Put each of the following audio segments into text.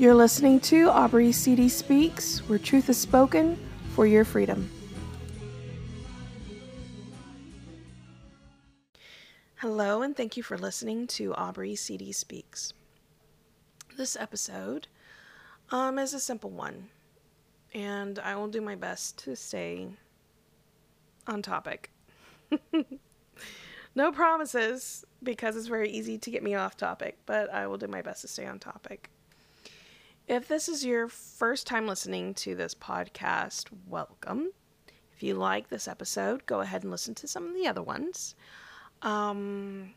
You're listening to Aubrey CD Speaks, where truth is spoken for your freedom. Hello, and thank you for listening to Aubrey CD Speaks. This episode um, is a simple one, and I will do my best to stay on topic. no promises, because it's very easy to get me off topic, but I will do my best to stay on topic. If this is your first time listening to this podcast, welcome. If you like this episode, go ahead and listen to some of the other ones. Um,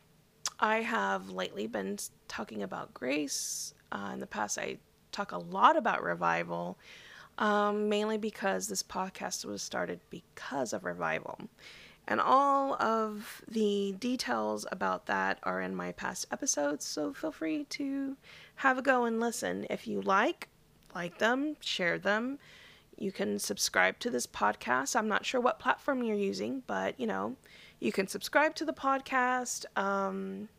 I have lately been talking about grace. Uh, in the past, I talk a lot about revival, um, mainly because this podcast was started because of revival. And all of the details about that are in my past episodes, so feel free to have a go and listen. If you like, like them, share them. You can subscribe to this podcast. I'm not sure what platform you're using, but you know, you can subscribe to the podcast. Um,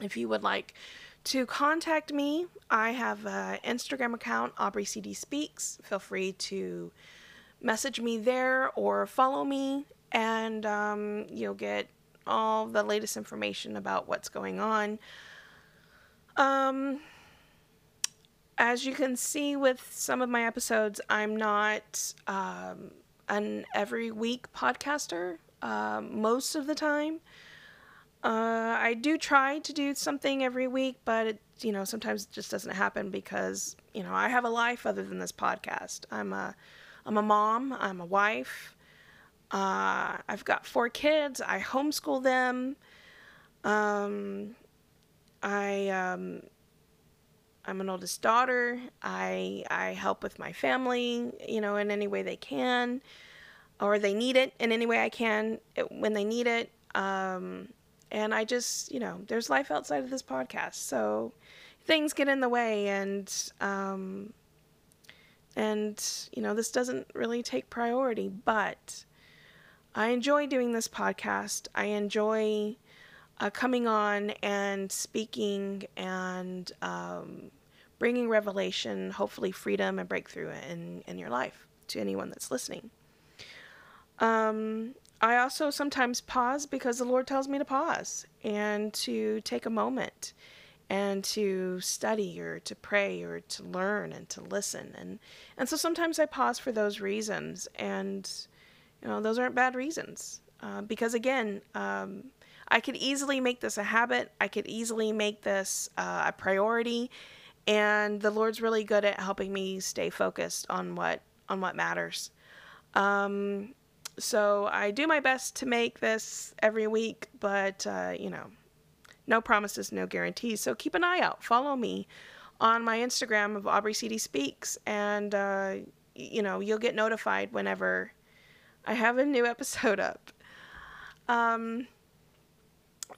if you would like to contact me, I have an Instagram account, Aubrey CD Speaks. Feel free to message me there or follow me, and um, you'll get all the latest information about what's going on. Um, as you can see with some of my episodes, I'm not um, an every week podcaster um, most of the time. Uh, I do try to do something every week, but it, you know, sometimes it just doesn't happen because, you know, I have a life other than this podcast. I'm a, I'm a mom, I'm a wife, uh, I've got four kids, I homeschool them. Um, I um, I'm an oldest daughter. I I help with my family, you know, in any way they can, or they need it in any way I can when they need it. Um, and I just, you know, there's life outside of this podcast, so things get in the way, and um, and you know, this doesn't really take priority, but I enjoy doing this podcast. I enjoy uh, coming on and speaking and um, bringing revelation, hopefully freedom and breakthrough in, in your life to anyone that's listening. Um, I also sometimes pause because the Lord tells me to pause and to take a moment and to study or to pray or to learn and to listen and and so sometimes I pause for those reasons and you know those aren't bad reasons uh, because again um, I could easily make this a habit. I could easily make this uh, a priority, and the Lord's really good at helping me stay focused on what on what matters. Um, so I do my best to make this every week, but uh, you know, no promises, no guarantees. So keep an eye out. Follow me on my Instagram of Aubrey CD Speaks, and uh, you know you'll get notified whenever I have a new episode up. Um,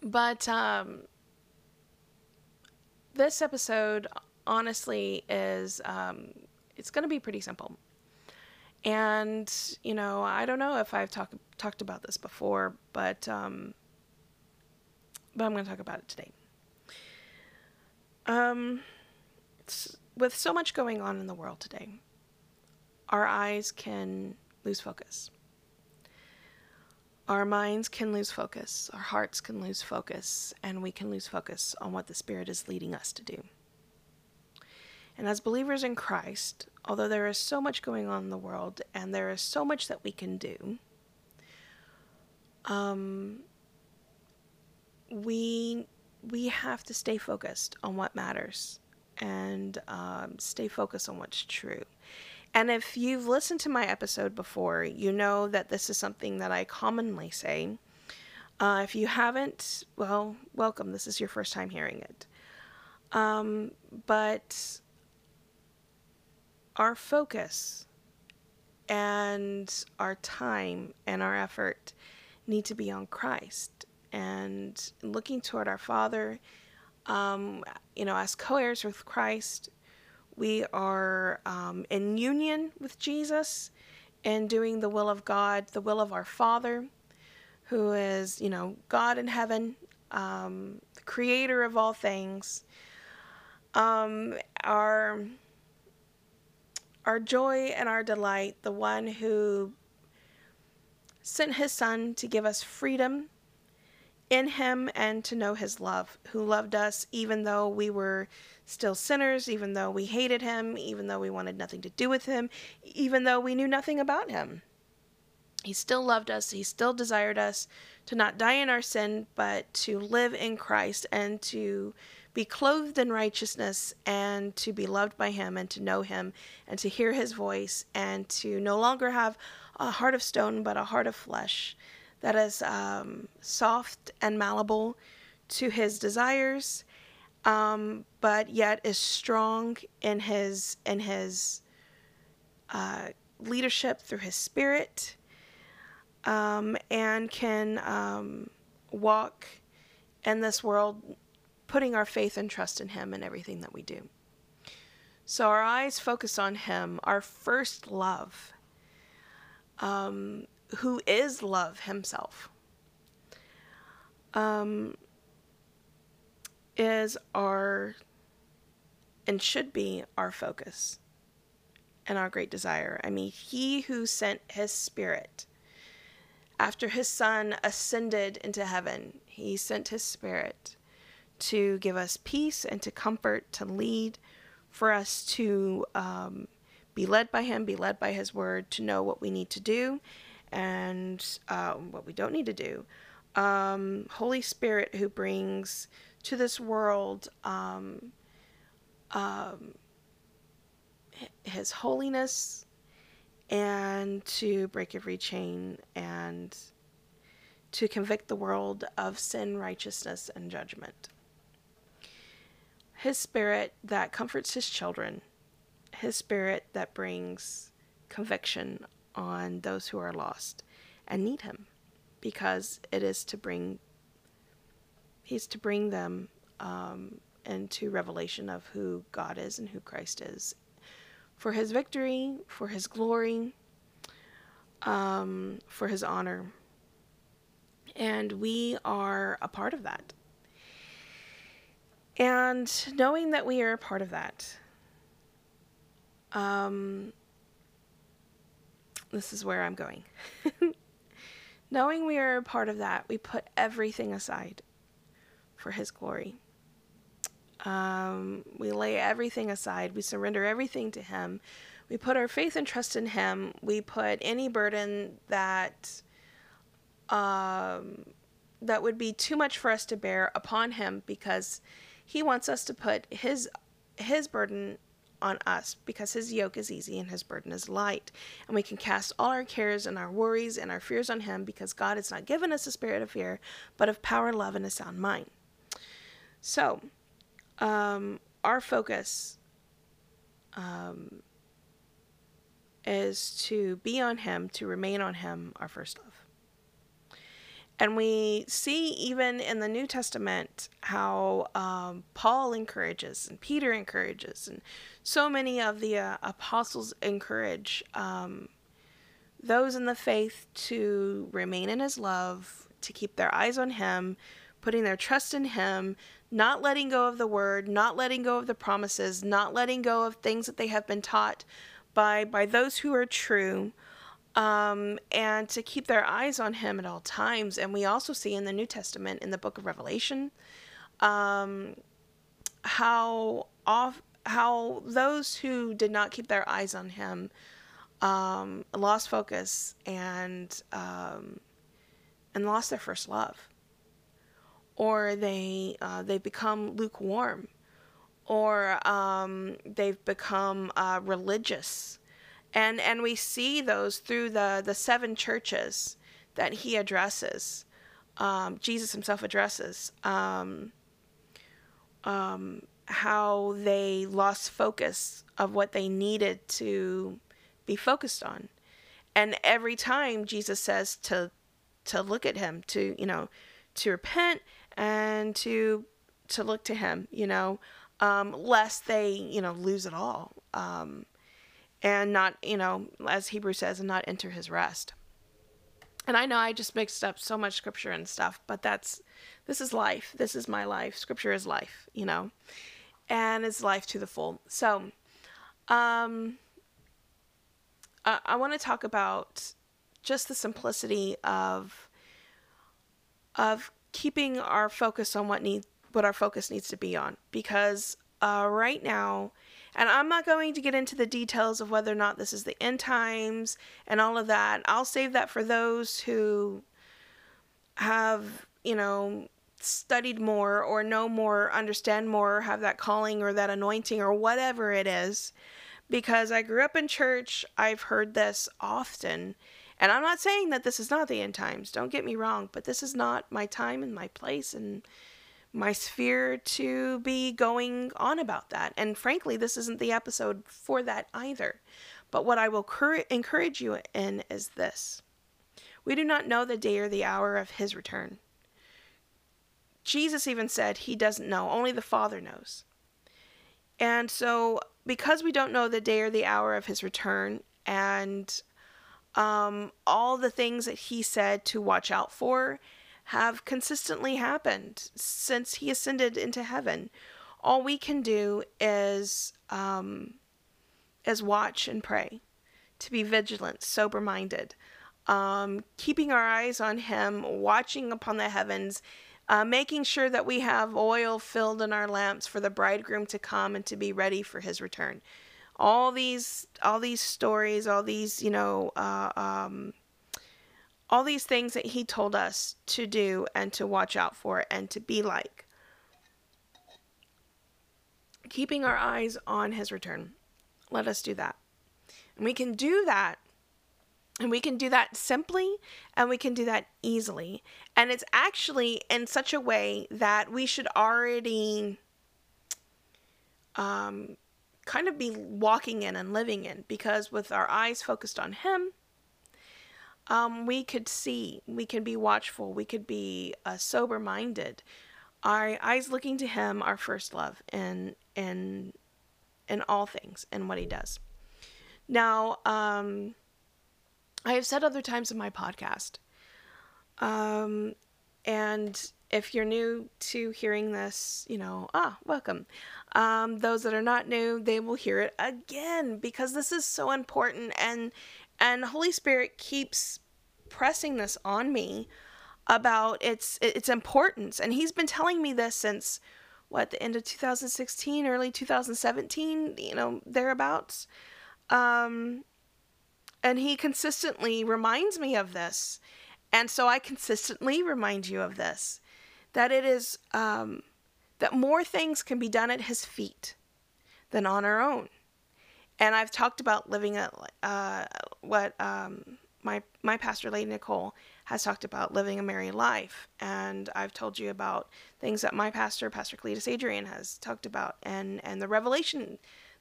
but um, this episode, honestly, is um, it's going to be pretty simple. And you know, I don't know if I've talked talked about this before, but um, but I'm going to talk about it today. Um, with so much going on in the world today, our eyes can lose focus our minds can lose focus, our hearts can lose focus, and we can lose focus on what the Spirit is leading us to do. And as believers in Christ, although there is so much going on in the world and there is so much that we can do, um, we we have to stay focused on what matters and um, stay focused on what's true. And if you've listened to my episode before, you know that this is something that I commonly say. Uh, if you haven't, well, welcome. This is your first time hearing it. Um, but our focus and our time and our effort need to be on Christ and looking toward our Father. Um, you know, as co heirs with Christ, we are um, in union with Jesus and doing the will of God, the will of our Father, who is, you know, God in heaven, um, the creator of all things. Um, our our joy and our delight, the one who sent his son to give us freedom in him and to know his love, who loved us even though we were still sinners, even though we hated him, even though we wanted nothing to do with him, even though we knew nothing about him. He still loved us. He still desired us to not die in our sin, but to live in Christ and to be clothed in righteousness and to be loved by Him and to know Him and to hear His voice and to no longer have a heart of stone, but a heart of flesh that is um, soft and malleable to His desires, um, but yet is strong in His in His uh, leadership through His Spirit um, and can um, walk in this world putting our faith and trust in Him in everything that we do. So our eyes focus on Him, our first love, um, who is love Himself, um, is our and should be our focus and our great desire. I mean, He who sent His Spirit after his son ascended into heaven, he sent his spirit to give us peace and to comfort, to lead, for us to um, be led by him, be led by his word, to know what we need to do and uh, what we don't need to do. Um, Holy Spirit, who brings to this world um, um his holiness, and to break every chain and to convict the world of sin, righteousness, and judgment. His spirit that comforts his children, his spirit that brings conviction on those who are lost and need him because it is to bring he's to bring them um, into revelation of who God is and who Christ is for his victory, for his glory, um, for his honor. And we are a part of that. And knowing that we are a part of that, um, this is where I'm going. knowing we are a part of that, we put everything aside for his glory. Um, we lay everything aside. We surrender everything to Him. We put our faith and trust in Him. We put any burden that um, that would be too much for us to bear upon Him, because He wants us to put His His burden on us, because His yoke is easy and His burden is light, and we can cast all our cares and our worries and our fears on Him, because God has not given us a spirit of fear, but of power, love, and a sound mind. So um, our focus um, is to be on Him, to remain on Him, our first love. And we see even in the New Testament how um, Paul encourages and Peter encourages, and so many of the uh, apostles encourage um, those in the faith to remain in his love, to keep their eyes on him, putting their trust in him, not letting go of the word, not letting go of the promises, not letting go of things that they have been taught by by those who are true, um, and to keep their eyes on Him at all times. And we also see in the New Testament, in the Book of Revelation, um, how off how those who did not keep their eyes on Him um, lost focus and um, and lost their first love or they uh, they become lukewarm, or um, they've become uh, religious, and and we see those through the the seven churches that he addresses. Um, Jesus himself addresses um, um, how they lost focus of what they needed to be focused on, and every time Jesus says to to look at him to you know to repent and to to look to him, you know, um, lest they, you know, lose it all. Um, and not, you know, as Hebrew says, and not enter his rest. And I know I just mixed up so much scripture and stuff, but that's this is life. This is my life. Scripture is life, you know. and is life to the full. So, um, I, I want to talk about just the simplicity of of keeping our focus on what need what our focus needs to be on because uh, right now and i'm not going to get into the details of whether or not this is the end times and all of that i'll save that for those who have you know studied more or know more understand more have that calling or that anointing or whatever it is because i grew up in church i've heard this often and I'm not saying that this is not the end times, don't get me wrong, but this is not my time and my place and my sphere to be going on about that. And frankly, this isn't the episode for that either. But what I will cur- encourage you in is this we do not know the day or the hour of his return. Jesus even said he doesn't know, only the Father knows. And so, because we don't know the day or the hour of his return, and um, all the things that he said to watch out for have consistently happened since he ascended into heaven. All we can do is um, is watch and pray, to be vigilant, sober minded, um, keeping our eyes on him, watching upon the heavens. Uh, making sure that we have oil filled in our lamps for the bridegroom to come and to be ready for his return all these all these stories all these you know uh, um, all these things that he told us to do and to watch out for and to be like. Keeping our eyes on his return. Let us do that. And we can do that and we can do that simply and we can do that easily. And it's actually in such a way that we should already um, kind of be walking in and living in because with our eyes focused on Him, um, we could see, we can be watchful, we could be uh, sober minded. Our eyes looking to Him, our first love, in in in all things and what He does. Now, um, I have said other times in my podcast, um, and if you're new to hearing this, you know, ah, welcome. Um, those that are not new, they will hear it again because this is so important, and and Holy Spirit keeps pressing this on me about its its importance, and He's been telling me this since what the end of 2016, early 2017, you know, thereabouts. Um, and He consistently reminds me of this, and so I consistently remind you of this that it is um, that more things can be done at his feet than on our own. And I've talked about living a uh, what um, my my pastor Lady Nicole has talked about living a Mary life, and I've told you about things that my pastor, Pastor Cletus Adrian, has talked about, and and the revelation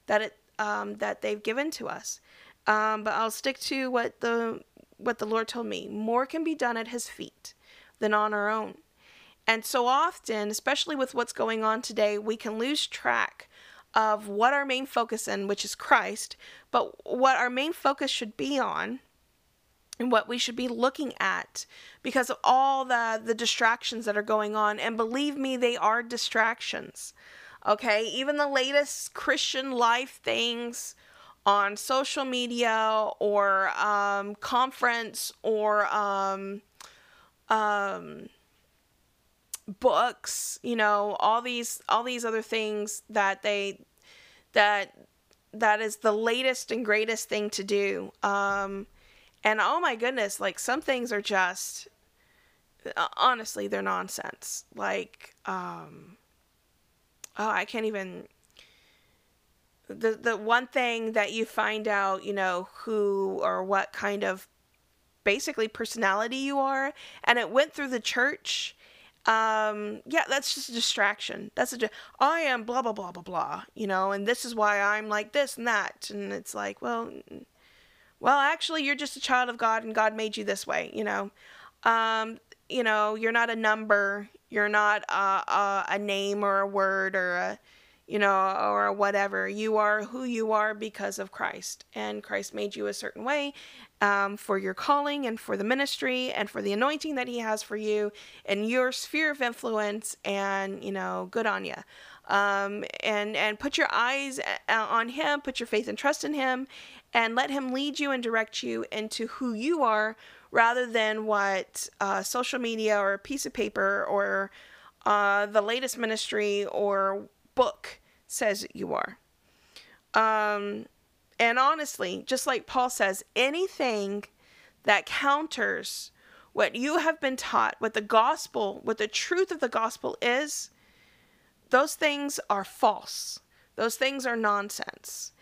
that it um, that they've given to us. Um, but I'll stick to what the what the Lord told me. More can be done at His feet than on our own. And so often, especially with what's going on today, we can lose track of what our main focus in, which is Christ, but what our main focus should be on and what we should be looking at because of all the the distractions that are going on. And believe me they are distractions okay? Even the latest christian life things on social media or um, conference or um, um, books, you know, all these all these other things that they that that is the latest and greatest thing to do. Um and oh my goodness, like some things are just uh, honestly they're nonsense. Like um oh, I can't even the the one thing that you find out, you know, who or what kind of basically personality you are and it went through the church um yeah that's just a distraction. That's a i am blah blah blah blah blah you know and this is why i'm like this and that. And it's like well well actually you're just a child of god and god made you this way you know. Um you know you're not a number. You're not a, a, a name or a word or a you know, or whatever. You are who you are because of Christ, and Christ made you a certain way um, for your calling and for the ministry and for the anointing that He has for you and your sphere of influence. And you know, good on you. um, and and put your eyes uh, on Him, put your faith and trust in Him, and let Him lead you and direct you into who you are, rather than what uh, social media or a piece of paper or uh, the latest ministry or book says you are. Um, and honestly, just like Paul says, anything that counters what you have been taught, what the gospel, what the truth of the gospel is, those things are false. Those things are nonsense.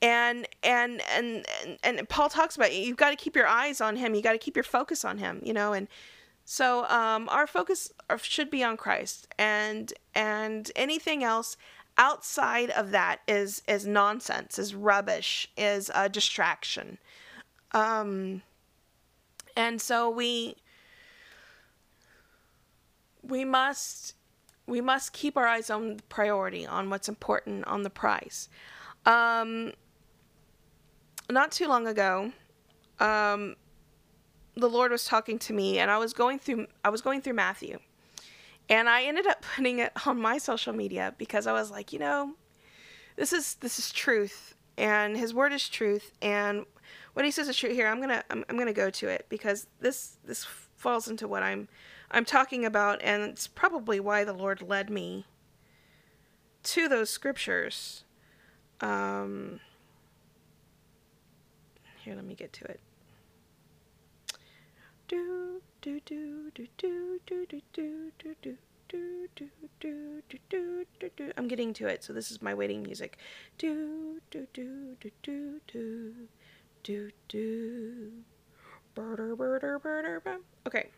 And and and and, and Paul talks about you've got to keep your eyes on him. You got to keep your focus on him, you know, and so um, our focus should be on Christ, and and anything else outside of that is is nonsense, is rubbish, is a distraction. Um, and so we we must we must keep our eyes on the priority, on what's important, on the prize. Um, not too long ago, um, the Lord was talking to me, and I was going through I was going through Matthew, and I ended up putting it on my social media because I was like, you know, this is this is truth, and His Word is truth, and what He says is true. Here, I'm gonna I'm, I'm gonna go to it because this this falls into what I'm I'm talking about, and it's probably why the Lord led me to those scriptures. Um, here, let me get to it. Do do do do do do do do do do. Do, do, do, do, do, do, do. I'm getting to it, so this is my waiting music. Do, do, do, do, do, do, do, do. Birder, birder, birder, birder. Okay.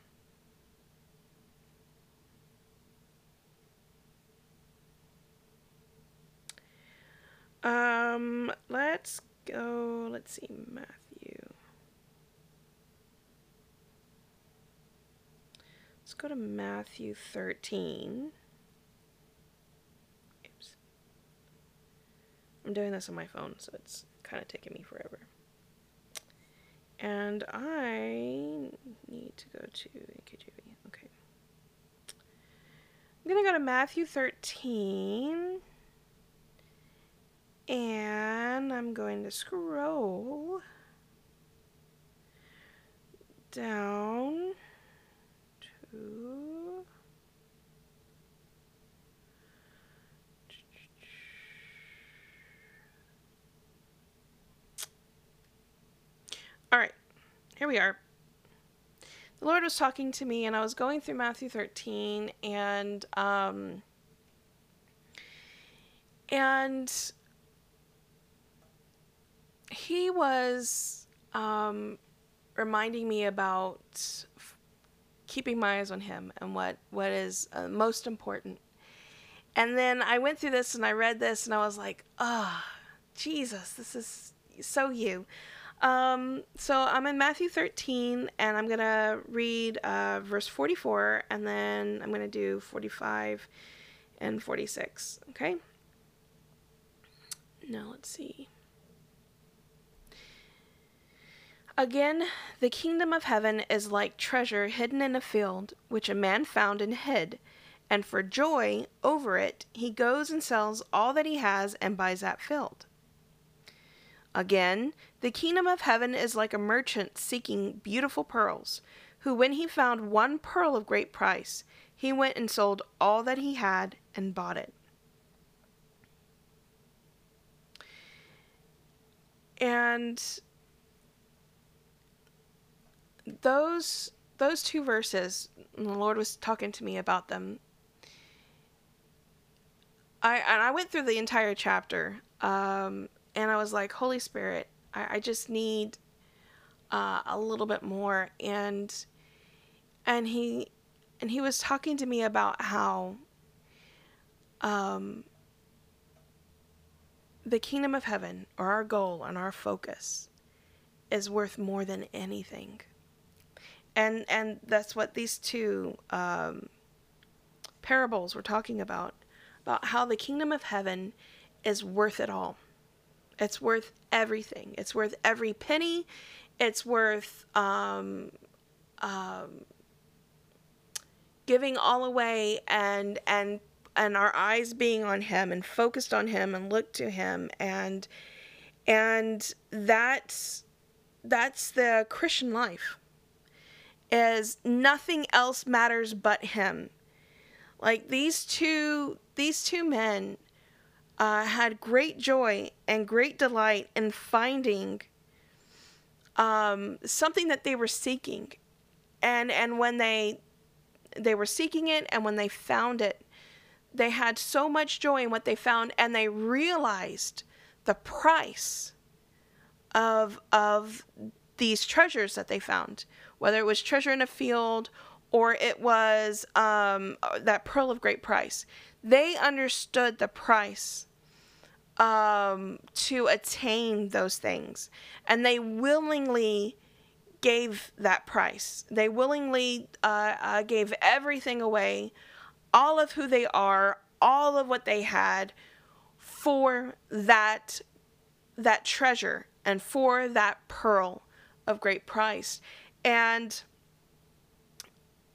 Um, let's go. Let's see, Matthew. Let's go to Matthew 13. Oops. I'm doing this on my phone, so it's kind of taking me forever. And I need to go to KJV. Okay. I'm going to go to Matthew 13. And I'm going to scroll down All right, here we are. The Lord was talking to me, and I was going through Matthew 13, and um, and he was um, reminding me about keeping my eyes on him and what what is uh, most important. And then I went through this and I read this and I was like, ah, oh, Jesus, this is so you. Um, so I'm in Matthew 13 and I'm going to read uh, verse 44 and then I'm going to do 45 and 46. Okay? Now let's see. Again, the kingdom of heaven is like treasure hidden in a field, which a man found and hid. And for joy over it, he goes and sells all that he has and buys that field. Again, the kingdom of heaven is like a merchant seeking beautiful pearls, who, when he found one pearl of great price, he went and sold all that he had and bought it. And those those two verses, the Lord was talking to me about them. I and I went through the entire chapter, um, and I was like, Holy Spirit, I, I just need uh, a little bit more, and and he and he was talking to me about how um, the kingdom of heaven, or our goal and our focus, is worth more than anything and and that's what these two um, parables were talking about about how the kingdom of heaven is worth it all. It's worth everything. It's worth every penny. It's worth um, um, giving all away and and and our eyes being on him and focused on him and look to him. And and that's that's the Christian life. Is nothing else matters but him. Like these two these two men uh, had great joy and great delight in finding um, something that they were seeking, and and when they they were seeking it, and when they found it, they had so much joy in what they found, and they realized the price of of these treasures that they found, whether it was treasure in a field or it was um, that pearl of great price. They understood the price um, to attain those things, and they willingly gave that price. They willingly uh, uh, gave everything away, all of who they are, all of what they had, for that that treasure and for that pearl of great price. And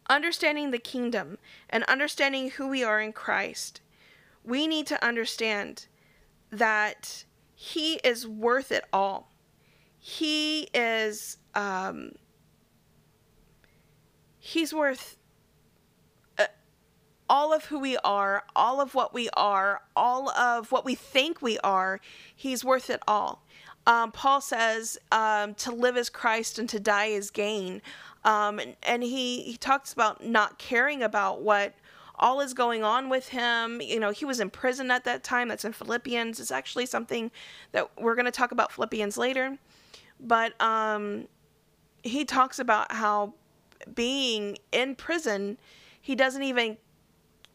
understanding the kingdom and understanding who we are in Christ, we need to understand that He is worth it all. He is, um, He's worth uh, all of who we are, all of what we are, all of what we think we are. He's worth it all. Um, Paul says um, to live as Christ and to die as gain. Um, and, and he, he talks about not caring about what all is going on with him. You know, he was in prison at that time. That's in Philippians. It's actually something that we're going to talk about Philippians later. But um, he talks about how being in prison, he doesn't even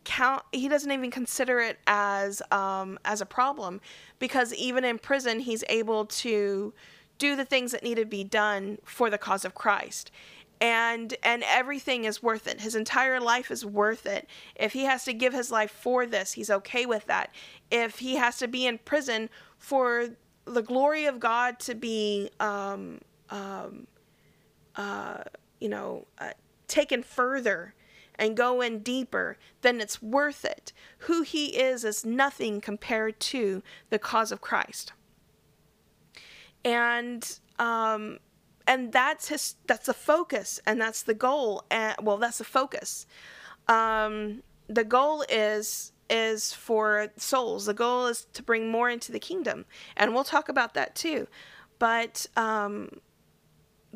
count he doesn't even consider it as um, as a problem because even in prison he's able to do the things that need to be done for the cause of Christ. And and everything is worth it. His entire life is worth it. If he has to give his life for this he's okay with that. If he has to be in prison for the glory of God to be um, um, uh, you know uh, taken further and go in deeper, then it's worth it. Who he is is nothing compared to the cause of Christ. And um, and that's his that's the focus and that's the goal and well that's the focus um, the goal is is for souls the goal is to bring more into the kingdom and we'll talk about that too but um,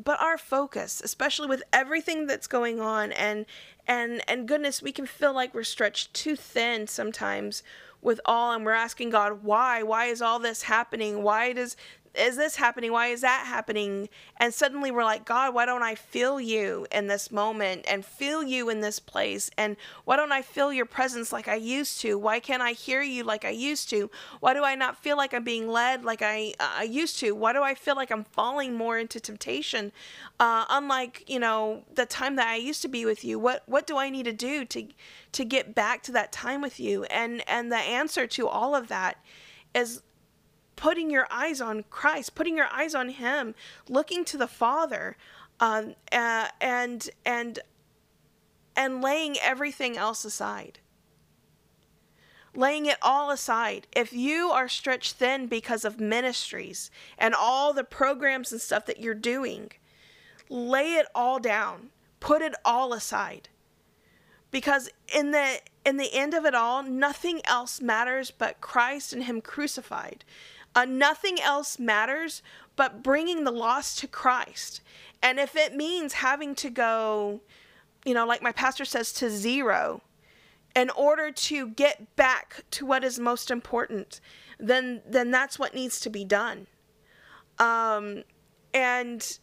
but our focus especially with everything that's going on and and and goodness we can feel like we're stretched too thin sometimes with all and we're asking god why? Why is all this happening? Why does is this happening? Why is that happening? And suddenly we're like, God, why don't I feel you in this moment and feel you in this place? And why don't I feel your presence like I used to? Why can't I hear you like I used to? Why do I not feel like I'm being led like I, uh, I used to? Why do I feel like I'm falling more into temptation? Uh, unlike, you know, the time that I used to be with you, what, what do I need to do to, to get back to that time with you? And, and the answer to all of that is putting your eyes on Christ, putting your eyes on Him, looking to the Father, um, uh, and and and laying everything else aside. Laying it all aside. If you are stretched thin because of ministries and all the programs and stuff that you're doing, lay it all down. Put it all aside. Because in the in the end of it all, nothing else matters but Christ and Him crucified. Uh, nothing else matters but bringing the lost to Christ. And if it means having to go, you know, like my pastor says, to zero in order to get back to what is most important, then then that's what needs to be done. Um, and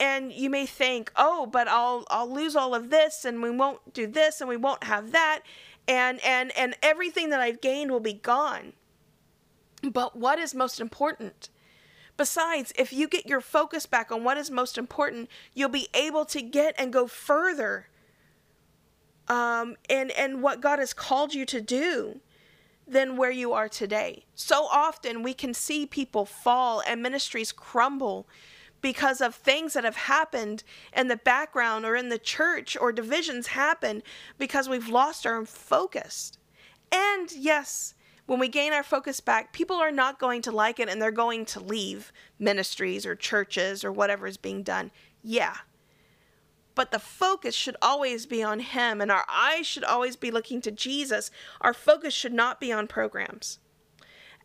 and you may think, oh, but I'll I'll lose all of this, and we won't do this, and we won't have that, and and and everything that I've gained will be gone. But what is most important? Besides, if you get your focus back on what is most important, you'll be able to get and go further um, and, and what God has called you to do than where you are today. So often we can see people fall and ministries crumble because of things that have happened in the background or in the church or divisions happen because we've lost our focus. And yes, when we gain our focus back, people are not going to like it and they're going to leave ministries or churches or whatever is being done. Yeah. But the focus should always be on Him and our eyes should always be looking to Jesus. Our focus should not be on programs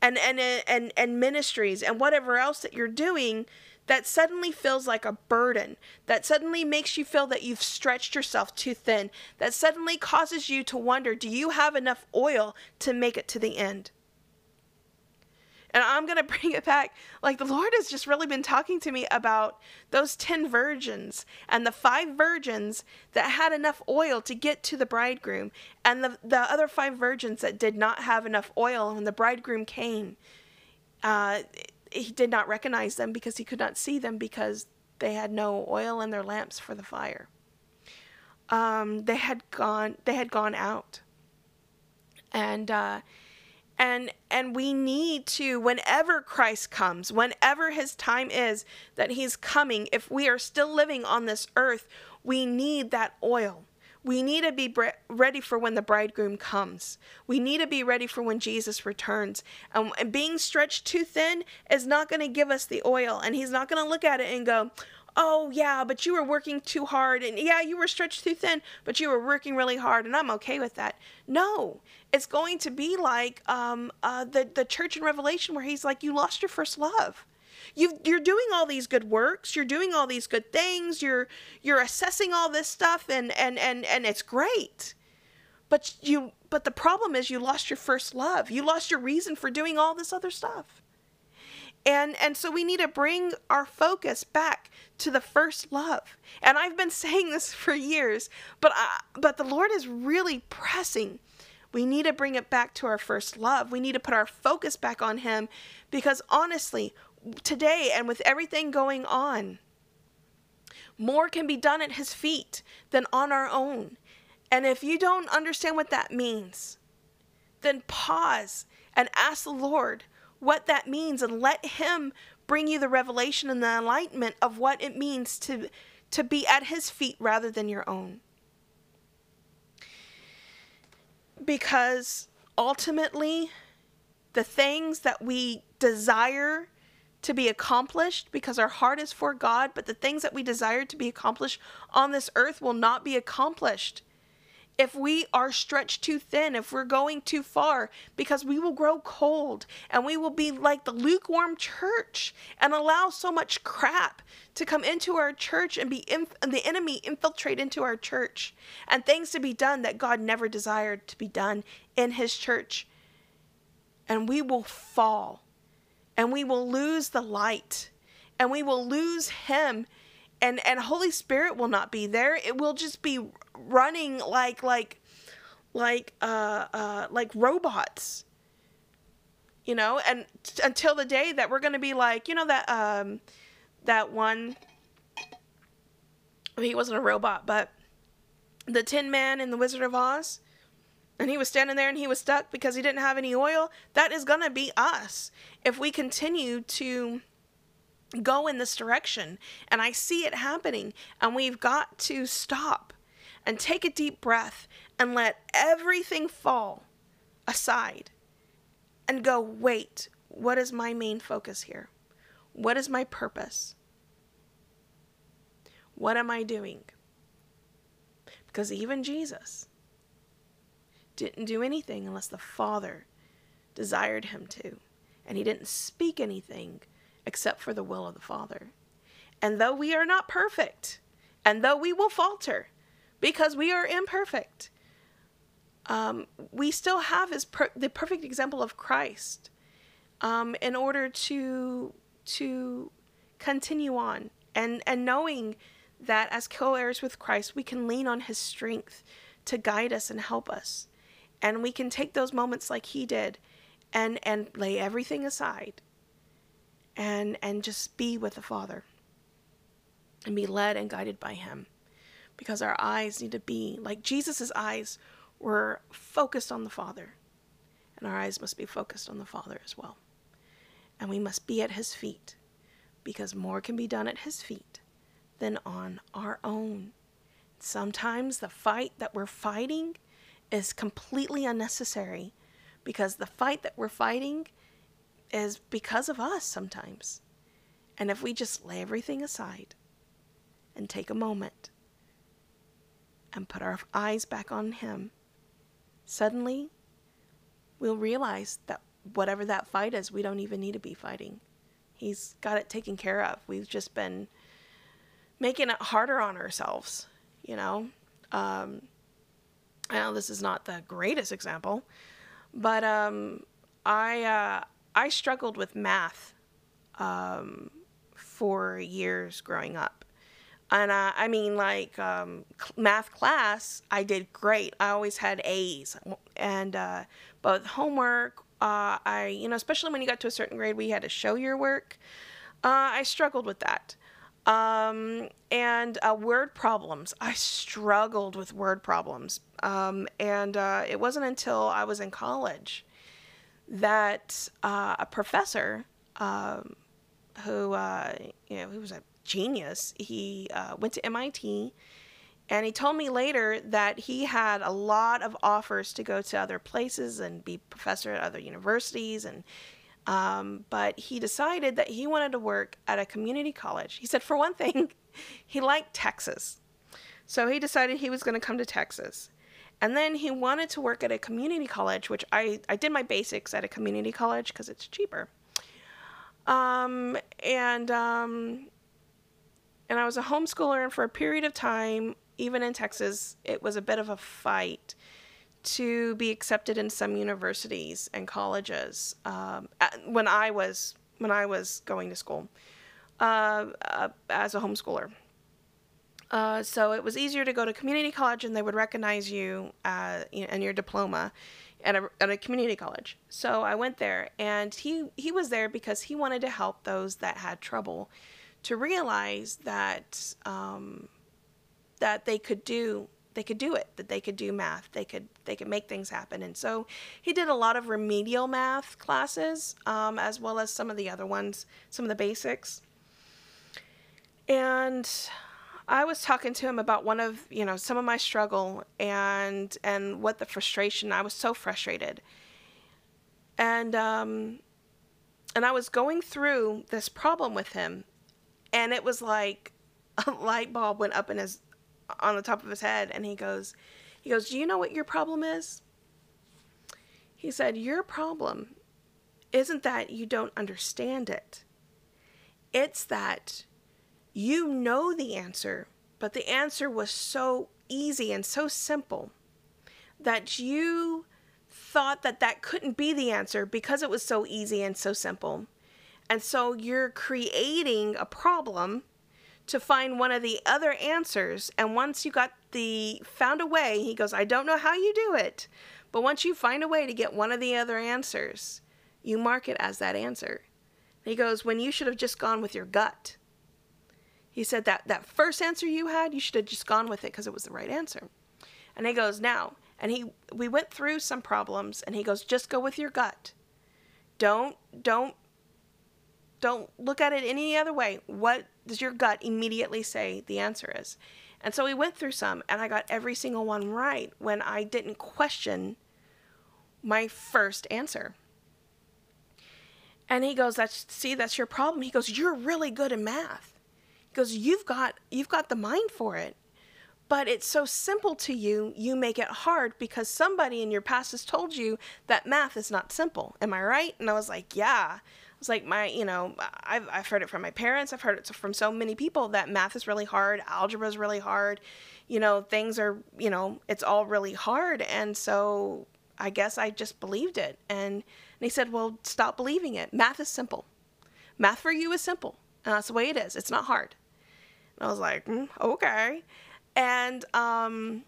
and, and, and, and ministries and whatever else that you're doing that suddenly feels like a burden, that suddenly makes you feel that you've stretched yourself too thin, that suddenly causes you to wonder do you have enough oil to make it to the end? And I'm going to bring it back. Like the Lord has just really been talking to me about those 10 virgins and the five virgins that had enough oil to get to the bridegroom, and the, the other five virgins that did not have enough oil when the bridegroom came. Uh, he did not recognize them because he could not see them because they had no oil in their lamps for the fire. Um, they had gone. They had gone out, and uh, and and we need to whenever Christ comes, whenever His time is that He's coming. If we are still living on this earth, we need that oil. We need to be bre- ready for when the bridegroom comes. We need to be ready for when Jesus returns. And being stretched too thin is not going to give us the oil. And he's not going to look at it and go, oh, yeah, but you were working too hard. And yeah, you were stretched too thin, but you were working really hard. And I'm okay with that. No, it's going to be like um, uh, the, the church in Revelation where he's like, you lost your first love you you're doing all these good works you're doing all these good things you're you're assessing all this stuff and and and and it's great. But you but the problem is you lost your first love. You lost your reason for doing all this other stuff. And and so we need to bring our focus back to the first love. And i've been saying this for years but I, but the lord is really pressing. We need to bring it back to our first love. We need to put our focus back on him because honestly today and with everything going on, more can be done at his feet than on our own. And if you don't understand what that means, then pause and ask the Lord what that means and let him bring you the revelation and the enlightenment of what it means to to be at his feet rather than your own. Because ultimately the things that we desire to be accomplished because our heart is for God, but the things that we desire to be accomplished on this earth will not be accomplished. If we are stretched too thin, if we're going too far, because we will grow cold and we will be like the lukewarm church and allow so much crap to come into our church and be inf- and the enemy infiltrate into our church and things to be done that God never desired to be done in his church. And we will fall and we will lose the light and we will lose him and and holy spirit will not be there. It will just be running like like like uh uh like robots you know and t- until the day that we're going to be like you know that um that one he wasn't a robot but the tin man in the wizard of oz and he was standing there and he was stuck because he didn't have any oil, that is going to be us if we continue to go in this direction. And I see it happening. And we've got to stop and take a deep breath and let everything fall aside and go, wait, what is my main focus here? What is my purpose? What am I doing? Because even Jesus, didn't do anything unless the Father desired him to. And he didn't speak anything except for the will of the Father. And though we are not perfect, and though we will falter because we are imperfect, um, we still have his per- the perfect example of Christ um, in order to to continue on and and knowing that as co-heirs with Christ, we can lean on his strength to guide us and help us and we can take those moments like he did and and lay everything aside and and just be with the father and be led and guided by him. Because our eyes need to be like Jesus's eyes were focused on the father and our eyes must be focused on the father as well. And we must be at his feet because more can be done at his feet than on our own. Sometimes the fight that we're fighting is completely unnecessary because the fight that we're fighting is because of us sometimes. And if we just lay everything aside and take a moment and put our eyes back on Him, suddenly we'll realize that whatever that fight is, we don't even need to be fighting. He's got it taken care of. We've just been making it harder on ourselves, you know? Um, I know this is not the greatest example, but um, I, uh, I struggled with math um, for years growing up. And uh, I mean, like um, math class, I did great. I always had A's, and uh, both homework, uh, I you know, especially when you got to a certain grade, we had to show your work. Uh, I struggled with that. Um, and uh, word problems. I struggled with word problems. Um, and uh, it wasn't until I was in college that uh, a professor, um, who uh, you know, who was a genius, he uh, went to MIT, and he told me later that he had a lot of offers to go to other places and be professor at other universities and um, but he decided that he wanted to work at a community college. He said, for one thing, he liked Texas. So he decided he was going to come to Texas. And then he wanted to work at a community college, which I, I did my basics at a community college because it's cheaper. Um, and, um, and I was a homeschooler, and for a period of time, even in Texas, it was a bit of a fight to be accepted in some universities and colleges um, when I was when I was going to school uh, uh, as a homeschooler. Uh, so it was easier to go to community college, and they would recognize you uh, and your diploma at a, at a community college. So I went there, and he he was there because he wanted to help those that had trouble to realize that um, that they could do they could do it that they could do math they could they could make things happen. And so he did a lot of remedial math classes um, as well as some of the other ones some of the basics. And i was talking to him about one of you know some of my struggle and and what the frustration i was so frustrated. And um and i was going through this problem with him and it was like a light bulb went up in his on the top of his head and he goes he goes do you know what your problem is? He said your problem isn't that you don't understand it. It's that you know the answer but the answer was so easy and so simple that you thought that that couldn't be the answer because it was so easy and so simple. And so you're creating a problem to find one of the other answers. And once you got the found a way, he goes, I don't know how you do it, but once you find a way to get one of the other answers, you mark it as that answer. And he goes, when you should have just gone with your gut. He said that that first answer you had, you should have just gone with it because it was the right answer. And he goes, now, and he we went through some problems and he goes, just go with your gut. Don't don't don't look at it any other way. What does your gut immediately say the answer is? And so we went through some, and I got every single one right when I didn't question my first answer. And he goes, "That's see, that's your problem." He goes, "You're really good in math." He goes, "You've got you've got the mind for it." But it's so simple to you, you make it hard because somebody in your past has told you that math is not simple. Am I right? And I was like, Yeah. It's like my, you know, I've, I've heard it from my parents. I've heard it from so many people that math is really hard, algebra is really hard. You know, things are, you know, it's all really hard. And so I guess I just believed it. And, and he said, well, stop believing it. Math is simple. Math for you is simple. And that's the way it is. It's not hard. And I was like, mm, okay. And, um,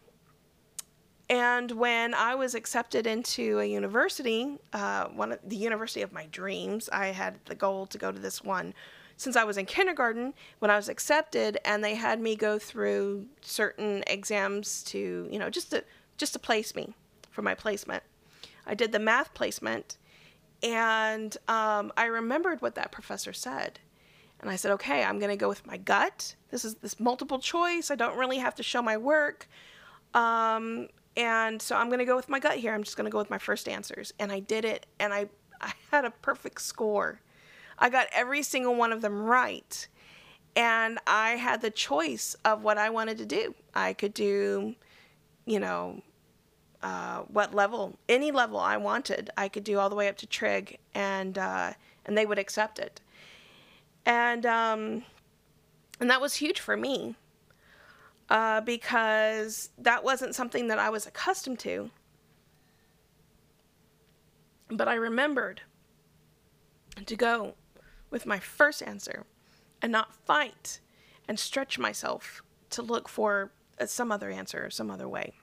and when I was accepted into a university, uh, one of, the university of my dreams, I had the goal to go to this one since I was in kindergarten when I was accepted, and they had me go through certain exams to, you know, just to just to place me for my placement. I did the math placement, and um, I remembered what that professor said. And I said, okay, I'm going to go with my gut. This is this multiple choice. I don't really have to show my work. Um, and so I'm going to go with my gut here. I'm just going to go with my first answers. And I did it, and I, I had a perfect score. I got every single one of them right. And I had the choice of what I wanted to do. I could do, you know, uh, what level, any level I wanted. I could do all the way up to trig, and uh, and they would accept it. And um, and that was huge for me uh, because that wasn't something that I was accustomed to. But I remembered to go with my first answer and not fight and stretch myself to look for some other answer, some other way.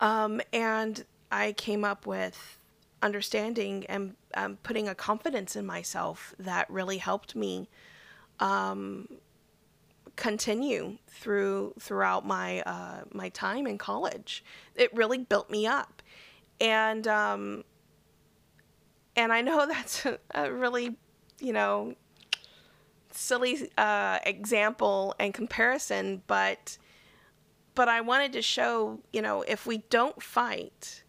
Um, and I came up with understanding and um, putting a confidence in myself that really helped me um, continue through throughout my uh, my time in college. It really built me up, and um, and I know that's a, really you know silly uh, example and comparison, but but I wanted to show, you know, if we don't fight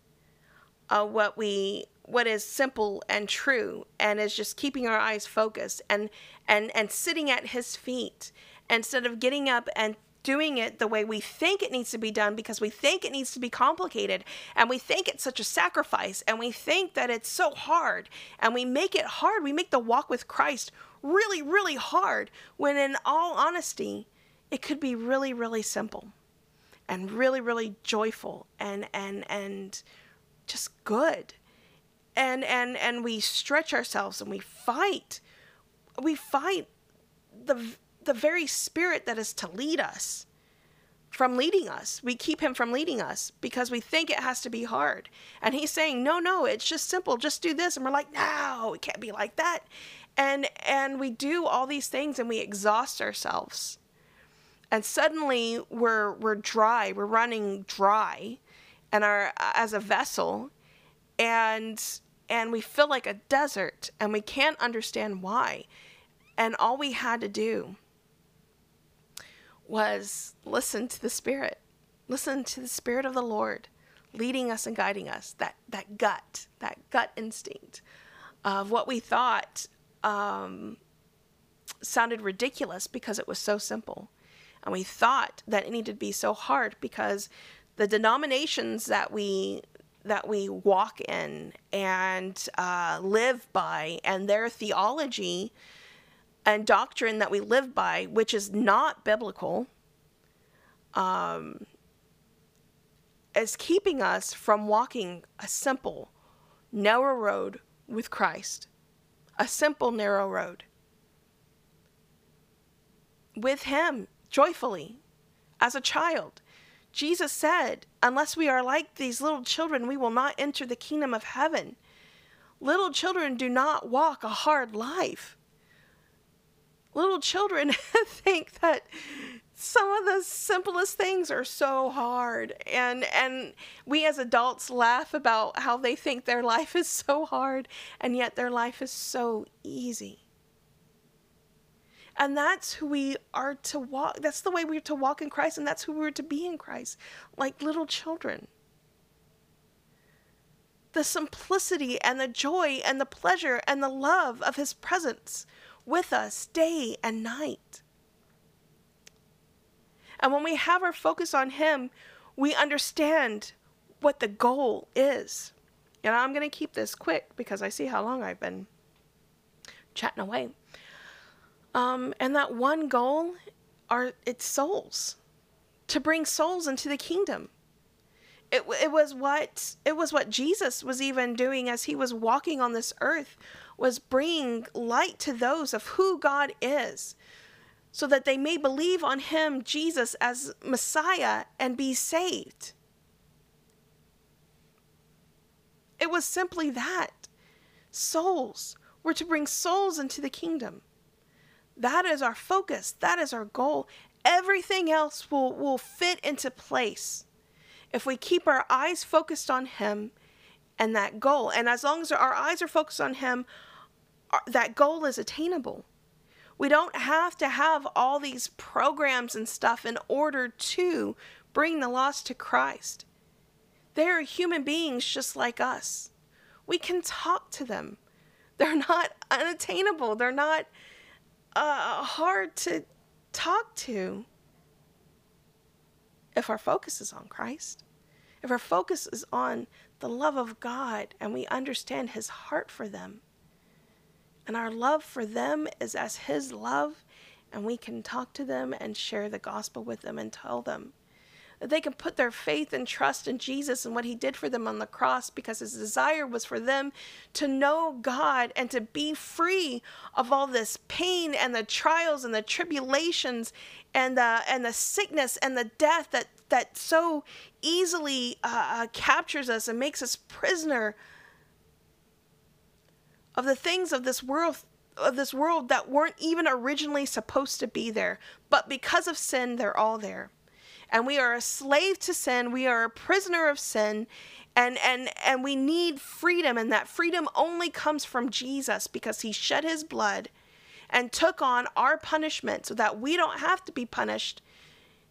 uh, what we what is simple and true and is just keeping our eyes focused and and and sitting at his feet instead of getting up and doing it the way we think it needs to be done because we think it needs to be complicated and we think it's such a sacrifice and we think that it's so hard and we make it hard. We make the walk with Christ really really hard when in all honesty it could be really really simple and really really joyful and and and just good. And and and we stretch ourselves and we fight. We fight the the very spirit that is to lead us from leading us. We keep him from leading us because we think it has to be hard. And he's saying, "No, no, it's just simple. Just do this." And we're like, "No, it can't be like that." And and we do all these things and we exhaust ourselves and suddenly we're we're dry we're running dry and our as a vessel and and we feel like a desert and we can't understand why and all we had to do was listen to the spirit. Listen to the spirit of the lord leading us and guiding us. That that gut that gut instinct of what we thought um, sounded ridiculous because it was so simple. And we thought that it needed to be so hard because the denominations that we that we walk in and uh, live by and their theology and doctrine that we live by which is not biblical um, is keeping us from walking a simple narrow road with christ a simple narrow road with him joyfully as a child. Jesus said, Unless we are like these little children, we will not enter the kingdom of heaven. Little children do not walk a hard life. Little children think that some of the simplest things are so hard and and we as adults laugh about how they think their life is so hard and yet their life is so easy and that's who we are to walk. That's the way we're to walk in Christ, and that's who we're to be in Christ, like little children. The simplicity and the joy and the pleasure and the love of His presence with us day and night. And when we have our focus on Him, we understand what the goal is. And I'm going to keep this quick because I see how long I've been chatting away. Um, and that one goal are its souls, to bring souls into the kingdom. It, it was what it was what Jesus was even doing as he was walking on this earth was bringing light to those of who God is so that they may believe on him Jesus as Messiah and be saved. It was simply that. Souls were to bring souls into the kingdom. That is our focus. That is our goal. Everything else will, will fit into place if we keep our eyes focused on Him and that goal. And as long as our eyes are focused on Him, that goal is attainable. We don't have to have all these programs and stuff in order to bring the lost to Christ. They are human beings just like us. We can talk to them. They're not unattainable. They're not uh, hard to talk to if our focus is on Christ. If our focus is on the love of God and we understand His heart for them, and our love for them is as His love, and we can talk to them and share the gospel with them and tell them that they can put their faith and trust in Jesus and what he did for them on the cross because his desire was for them to know God and to be free of all this pain and the trials and the tribulations and the and the sickness and the death that that so easily uh, uh captures us and makes us prisoner of the things of this world of this world that weren't even originally supposed to be there but because of sin they're all there. And we are a slave to sin we are a prisoner of sin and and and we need freedom and that freedom only comes from Jesus because he shed his blood and took on our punishment so that we don't have to be punished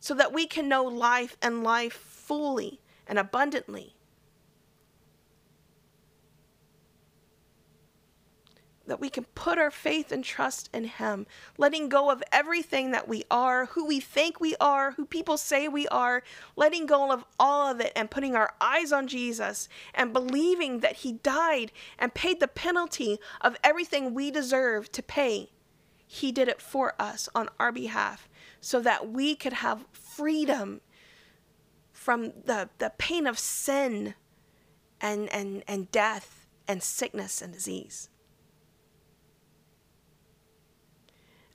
so that we can know life and life fully and abundantly that we can put our faith and trust in Him, letting go of everything that we are, who we think we are, who people say we are, letting go of all of it and putting our eyes on Jesus and believing that He died and paid the penalty of everything we deserve to pay. He did it for us on our behalf so that we could have freedom from the, the pain of sin and, and, and death and sickness and disease.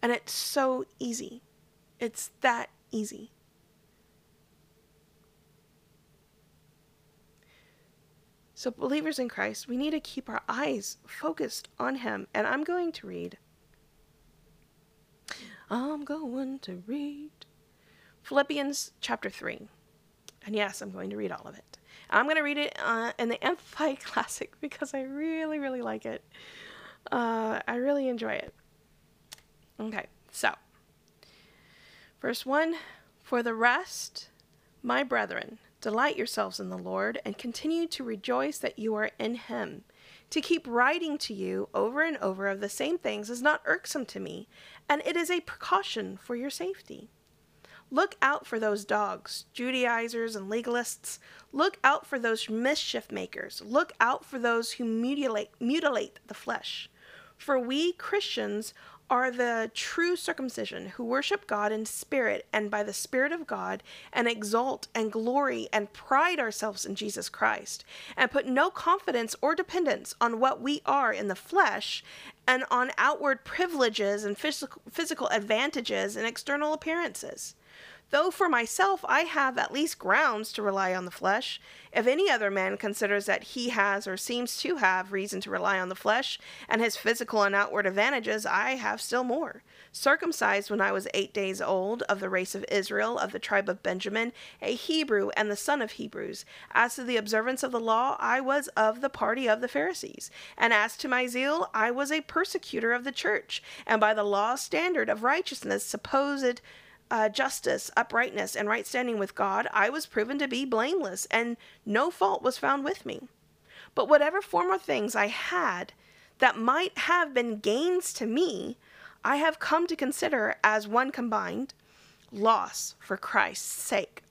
And it's so easy. It's that easy. So, believers in Christ, we need to keep our eyes focused on Him. And I'm going to read. I'm going to read Philippians chapter 3. And yes, I'm going to read all of it. I'm going to read it uh, in the Amplified Classic because I really, really like it. Uh, I really enjoy it. Okay, so verse 1 For the rest, my brethren, delight yourselves in the Lord and continue to rejoice that you are in him. To keep writing to you over and over of the same things is not irksome to me, and it is a precaution for your safety. Look out for those dogs, Judaizers and legalists. Look out for those mischief makers. Look out for those who mutilate, mutilate the flesh. For we Christians are the true circumcision who worship God in spirit and by the Spirit of God and exalt and glory and pride ourselves in Jesus Christ and put no confidence or dependence on what we are in the flesh and on outward privileges and physical, advantages and external appearances. Though for myself I have at least grounds to rely on the flesh, if any other man considers that he has or seems to have reason to rely on the flesh and his physical and outward advantages, I have still more. Circumcised when I was eight days old, of the race of Israel, of the tribe of Benjamin, a Hebrew and the son of Hebrews. As to the observance of the law, I was of the party of the Pharisees. And as to my zeal, I was a persecutor of the church, and by the law standard of righteousness supposed uh, justice, uprightness, and right standing with God, I was proven to be blameless, and no fault was found with me. But whatever former things I had that might have been gains to me, I have come to consider as one combined loss for Christ's sake.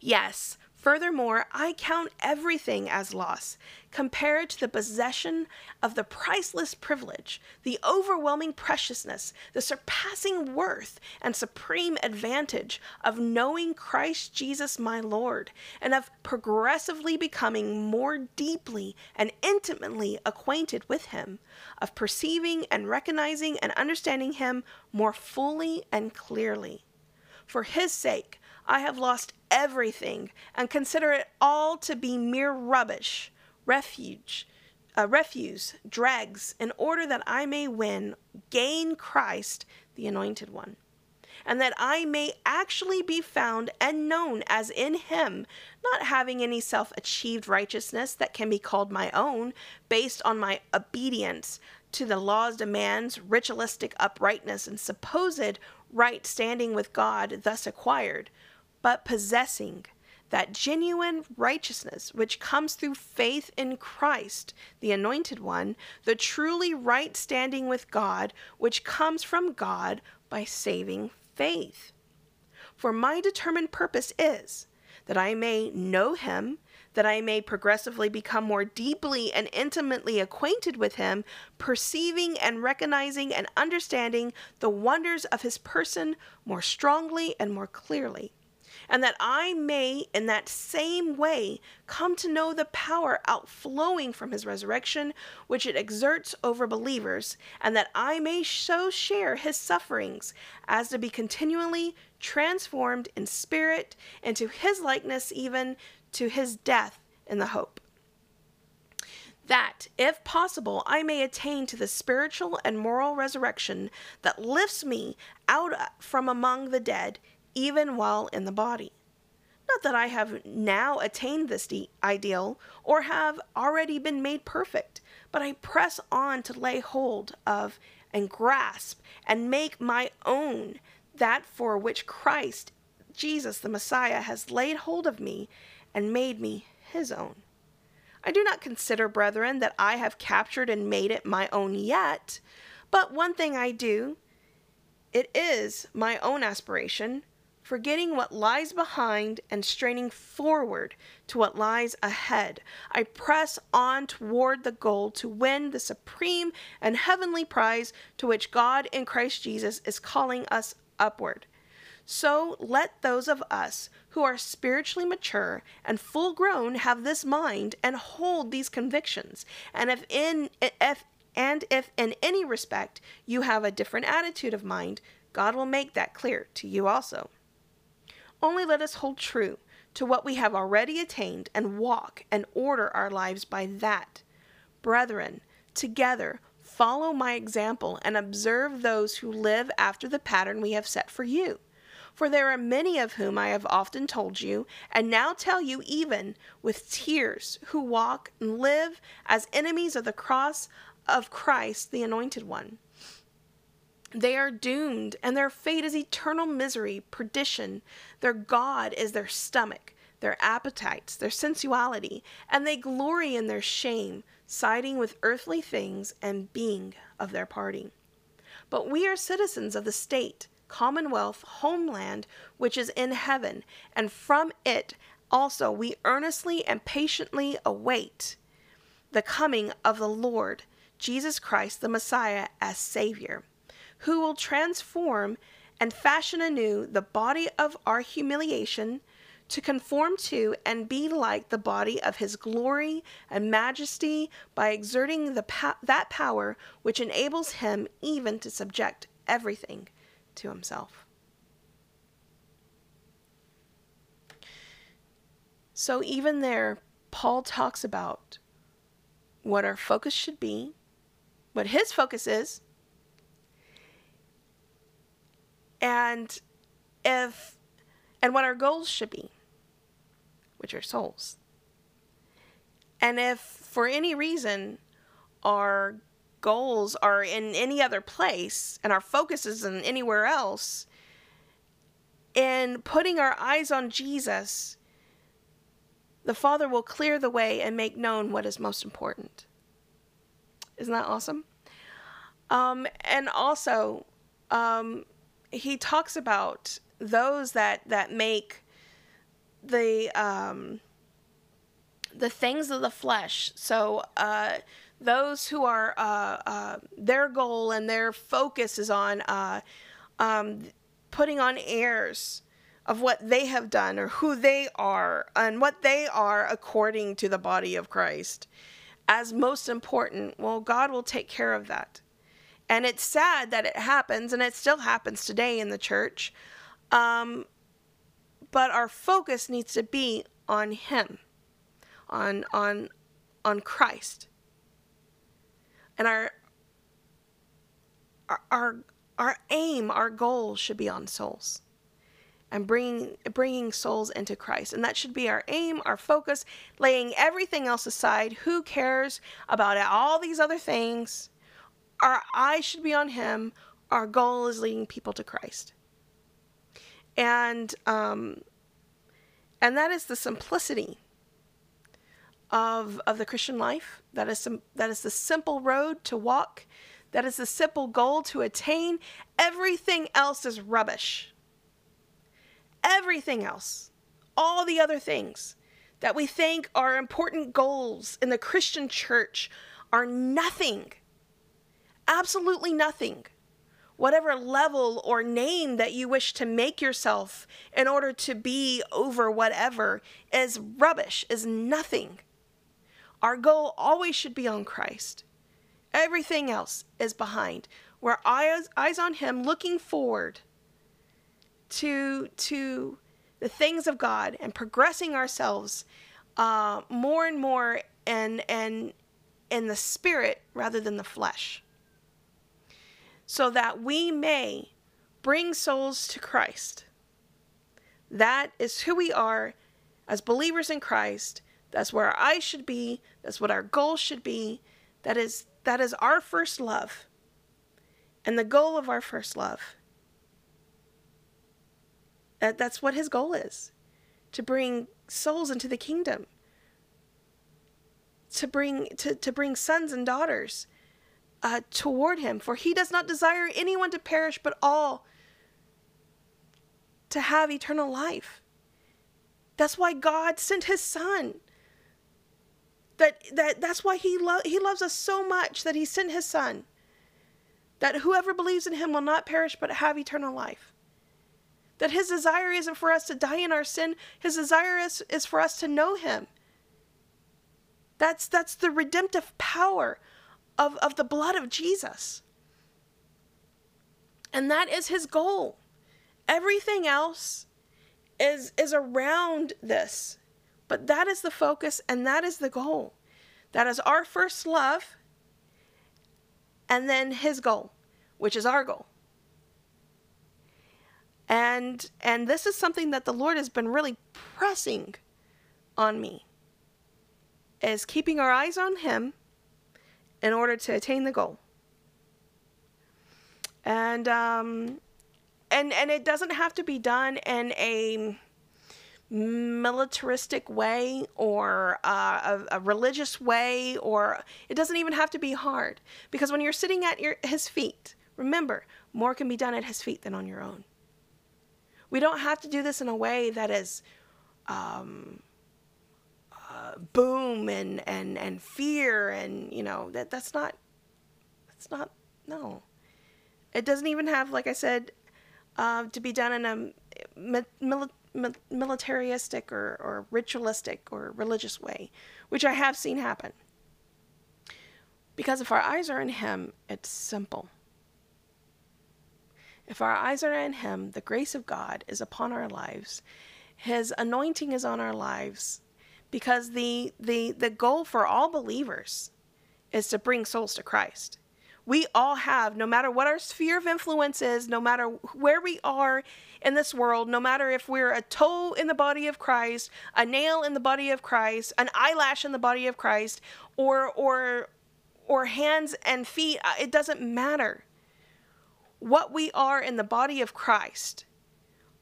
Yes, Furthermore, I count everything as loss compared to the possession of the priceless privilege, the overwhelming preciousness, the surpassing worth, and supreme advantage of knowing Christ Jesus my Lord, and of progressively becoming more deeply and intimately acquainted with Him, of perceiving and recognizing and understanding Him more fully and clearly. For His sake, I have lost everything and consider it all to be mere rubbish, refuge, uh, refuse, dregs, in order that I may win, gain Christ, the Anointed One, and that I may actually be found and known as in Him, not having any self achieved righteousness that can be called my own, based on my obedience to the law's demands, ritualistic uprightness, and supposed right standing with God thus acquired but possessing that genuine righteousness which comes through faith in Christ, the Anointed One, the truly right standing with God, which comes from God by saving faith. For my determined purpose is that I may know Him, that I may progressively become more deeply and intimately acquainted with Him, perceiving and recognizing and understanding the wonders of His person more strongly and more clearly and that I may, in that same way, come to know the power outflowing from his resurrection, which it exerts over believers, and that I may so share his sufferings as to be continually transformed in spirit into his likeness, even to his death in the hope. That, if possible, I may attain to the spiritual and moral resurrection that lifts me out from among the dead even while in the body. Not that I have now attained this de- ideal or have already been made perfect, but I press on to lay hold of and grasp and make my own that for which Christ, Jesus the Messiah, has laid hold of me and made me his own. I do not consider, brethren, that I have captured and made it my own yet, but one thing I do, it is my own aspiration forgetting what lies behind and straining forward to what lies ahead. I press on toward the goal to win the supreme and heavenly prize to which God in Christ Jesus is calling us upward. So let those of us who are spiritually mature and full grown have this mind and hold these convictions. And if in if and if in any respect you have a different attitude of mind, God will make that clear to you also. Only let us hold true to what we have already attained and walk and order our lives by that. Brethren, together, follow my example and observe those who live after the pattern we have set for you. For there are many of whom I have often told you, and now tell you even with tears, who walk and live as enemies of the cross of Christ, the Anointed One. They are doomed, and their fate is eternal misery, perdition. Their God is their stomach, their appetites, their sensuality, and they glory in their shame, siding with earthly things and being of their party. But we are citizens of the state, commonwealth, homeland, which is in heaven, and from it also we earnestly and patiently await the coming of the Lord Jesus Christ, the Messiah, as Savior who will transform and fashion anew the body of our humiliation to conform to and be like the body of his glory and majesty by exerting the po- that power which enables him even to subject everything to himself. So, even there, Paul talks about what our focus should be, what his focus is, and if and what our goals should be which are souls. And if for any reason our goals are in any other place and our focus is in anywhere else in putting our eyes on jesus the father will clear the way and make known what is most important. Isn't that awesome? Um, and also um, he talks about those that that make the um, the things of the flesh. So uh, those who are uh, uh, their goal and their focus is on uh, um, putting on airs of what they have done or who they are and what they are according to the body of Christ as most important. Well, God will take care of that. And it's sad that it happens, and it still happens today in the church. Um, but our focus needs to be on Him, on on on Christ, and our our our, aim, our goal should be on souls and bringing bringing souls into Christ. And that should be our aim, our focus, laying everything else aside. Who cares about all these other things? Our eyes should be on Him. Our goal is leading people to Christ. And um, And that is the simplicity of, of the Christian life. That is, some, that is the simple road to walk. That is the simple goal to attain. Everything else is rubbish. Everything else, all the other things that we think are important goals in the Christian church are nothing. Absolutely nothing whatever level or name that you wish to make yourself in order to be over whatever is rubbish, is nothing. Our goal always should be on Christ. Everything else is behind. We're eyes, eyes on Him, looking forward to, to the things of God and progressing ourselves uh, more and more and, and in the spirit rather than the flesh so that we may bring souls to Christ. That is who we are as believers in Christ. That's where our eyes should be. That's what our goal should be. That is that is our first love. And the goal of our first love. That, that's what his goal is. To bring souls into the kingdom. To bring to, to bring sons and daughters uh, toward him, for he does not desire anyone to perish, but all to have eternal life. That's why God sent his son. That, that that's why he lo- he loves us so much that he sent his son. That whoever believes in him will not perish but have eternal life. That his desire isn't for us to die in our sin, his desire is, is for us to know him. That's that's the redemptive power of, of the blood of Jesus. And that is his goal. Everything else is is around this. But that is the focus and that is the goal. That is our first love and then his goal, which is our goal. And and this is something that the Lord has been really pressing on me. Is keeping our eyes on him in order to attain the goal. And um, and and it doesn't have to be done in a militaristic way or uh, a, a, religious way or it doesn't even have to be hard because when you're sitting at your, his feet remember more can be done at his feet than on your own we don't have to do this in a way that is um, boom and and and fear and you know that that's not that's not no. It doesn't even have like i said uh, to be done in a mil- militaristic or, or ritualistic or religious way which i have seen happen. Because if our eyes are in him it's simple. If our eyes are in him the grace of god is upon our lives. His anointing is on our lives because the the the goal for all believers is to bring souls to Christ. We all have, no matter what our sphere of influence is, no matter where we are in this world, no matter if we're a toe in the body of Christ, a nail in the body of Christ, an eyelash in the body of Christ, or or or hands and feet, uh, it doesn't matter. What we are in the body of Christ,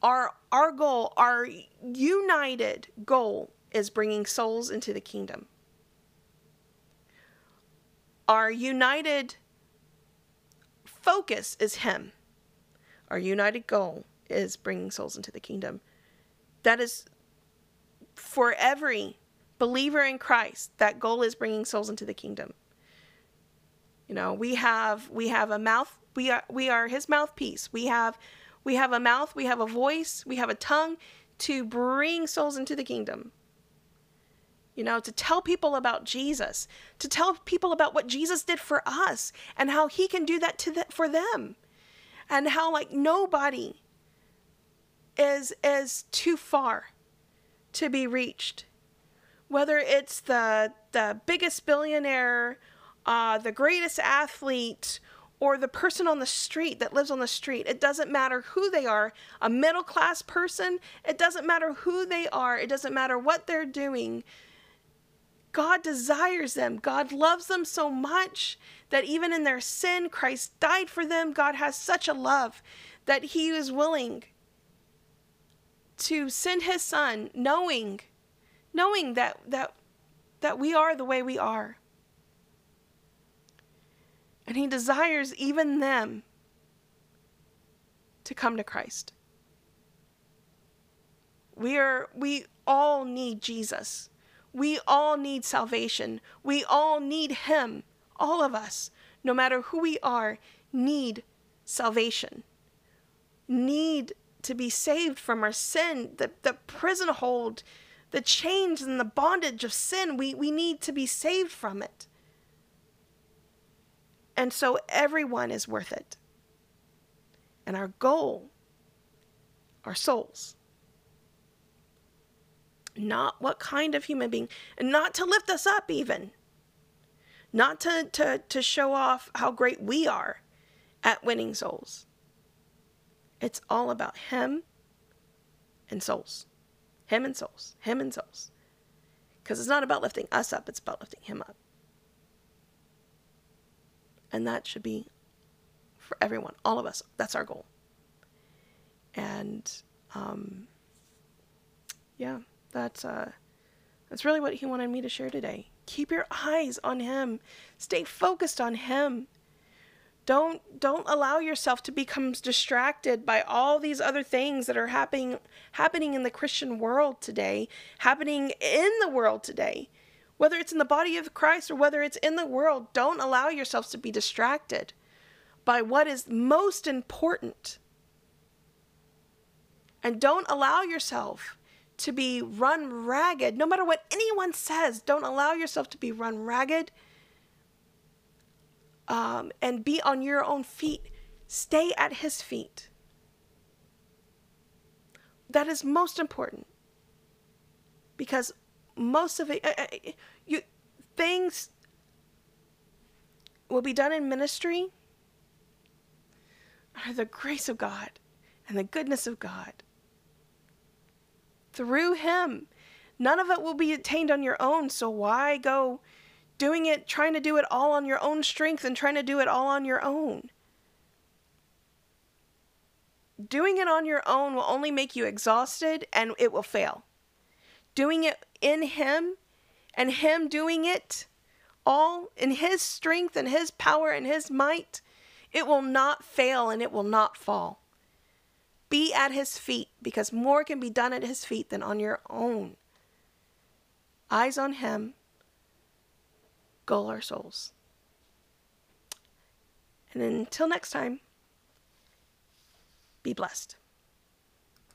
our our goal, our united goal is bringing souls into the kingdom. Our united focus is Him. Our united goal is bringing souls into the kingdom. That is for every believer in Christ, that goal is bringing souls into the kingdom. You know, we have we have a mouth, we are we are his mouthpiece. We have we have a mouth, we have a voice, we have a tongue to bring souls into the kingdom you know, to tell people about Jesus, to tell people about what Jesus did for us and how he can do that to for them. And how like nobody is is too far to be reached. Whether it's the the biggest billionaire, uh, the greatest athlete, or the person on the street that lives on the street. It doesn't matter who they are, a middle class person, it doesn't matter who they are, it doesn't matter what they're doing. God desires them. God loves them so much that even in their sin, Christ died for them. God has such a love that He is willing to send his son knowing knowing that that that we are the way we are. And he desires even them to come to Christ. We are we all need Jesus. We all need salvation. We all need him. All of us, no matter who we are, need salvation. Need to be saved from our sin, the, the prison hold, the chains and the bondage of sin. We, we need to be saved from it. And so everyone is worth it. And our goal, our souls, not what kind of human being, and not to lift us up even, not to, to, to show off how great we are at winning souls. It's all about Him and souls. Him and souls. Him and souls. Because it's not about lifting us up, it's about lifting Him up. And that should be for everyone, all of us. That's our goal. And um, yeah, that's uh, that's really what he wanted me to share today. Keep your eyes on him. Stay focused on him. Don't don't allow yourself to become distracted by all these other things that are happening happening in the Christian world today, happening in the world today. Whether it's in the body of Christ or whether it's in the world, don't allow yourselves to be distracted by what is most important. And don't allow yourself to be run ragged, no matter what anyone says. Don't allow yourself to be run ragged um, and be on your own feet. Stay at his feet. That is most important because most of it, you things will be done in ministry under the grace of God and the goodness of God through Him. None of it will be attained on your own, so why go doing it, trying to do it all on your own strength and trying to do it all on your own? Doing it on your own will only make you exhausted and it will fail. Doing it in Him and Him doing it all in His strength and His power and His might, it will not fail and it will not fall. Be at his feet because more can be done at his feet than on your own. Eyes on him, goal our souls. And until next time, be blessed.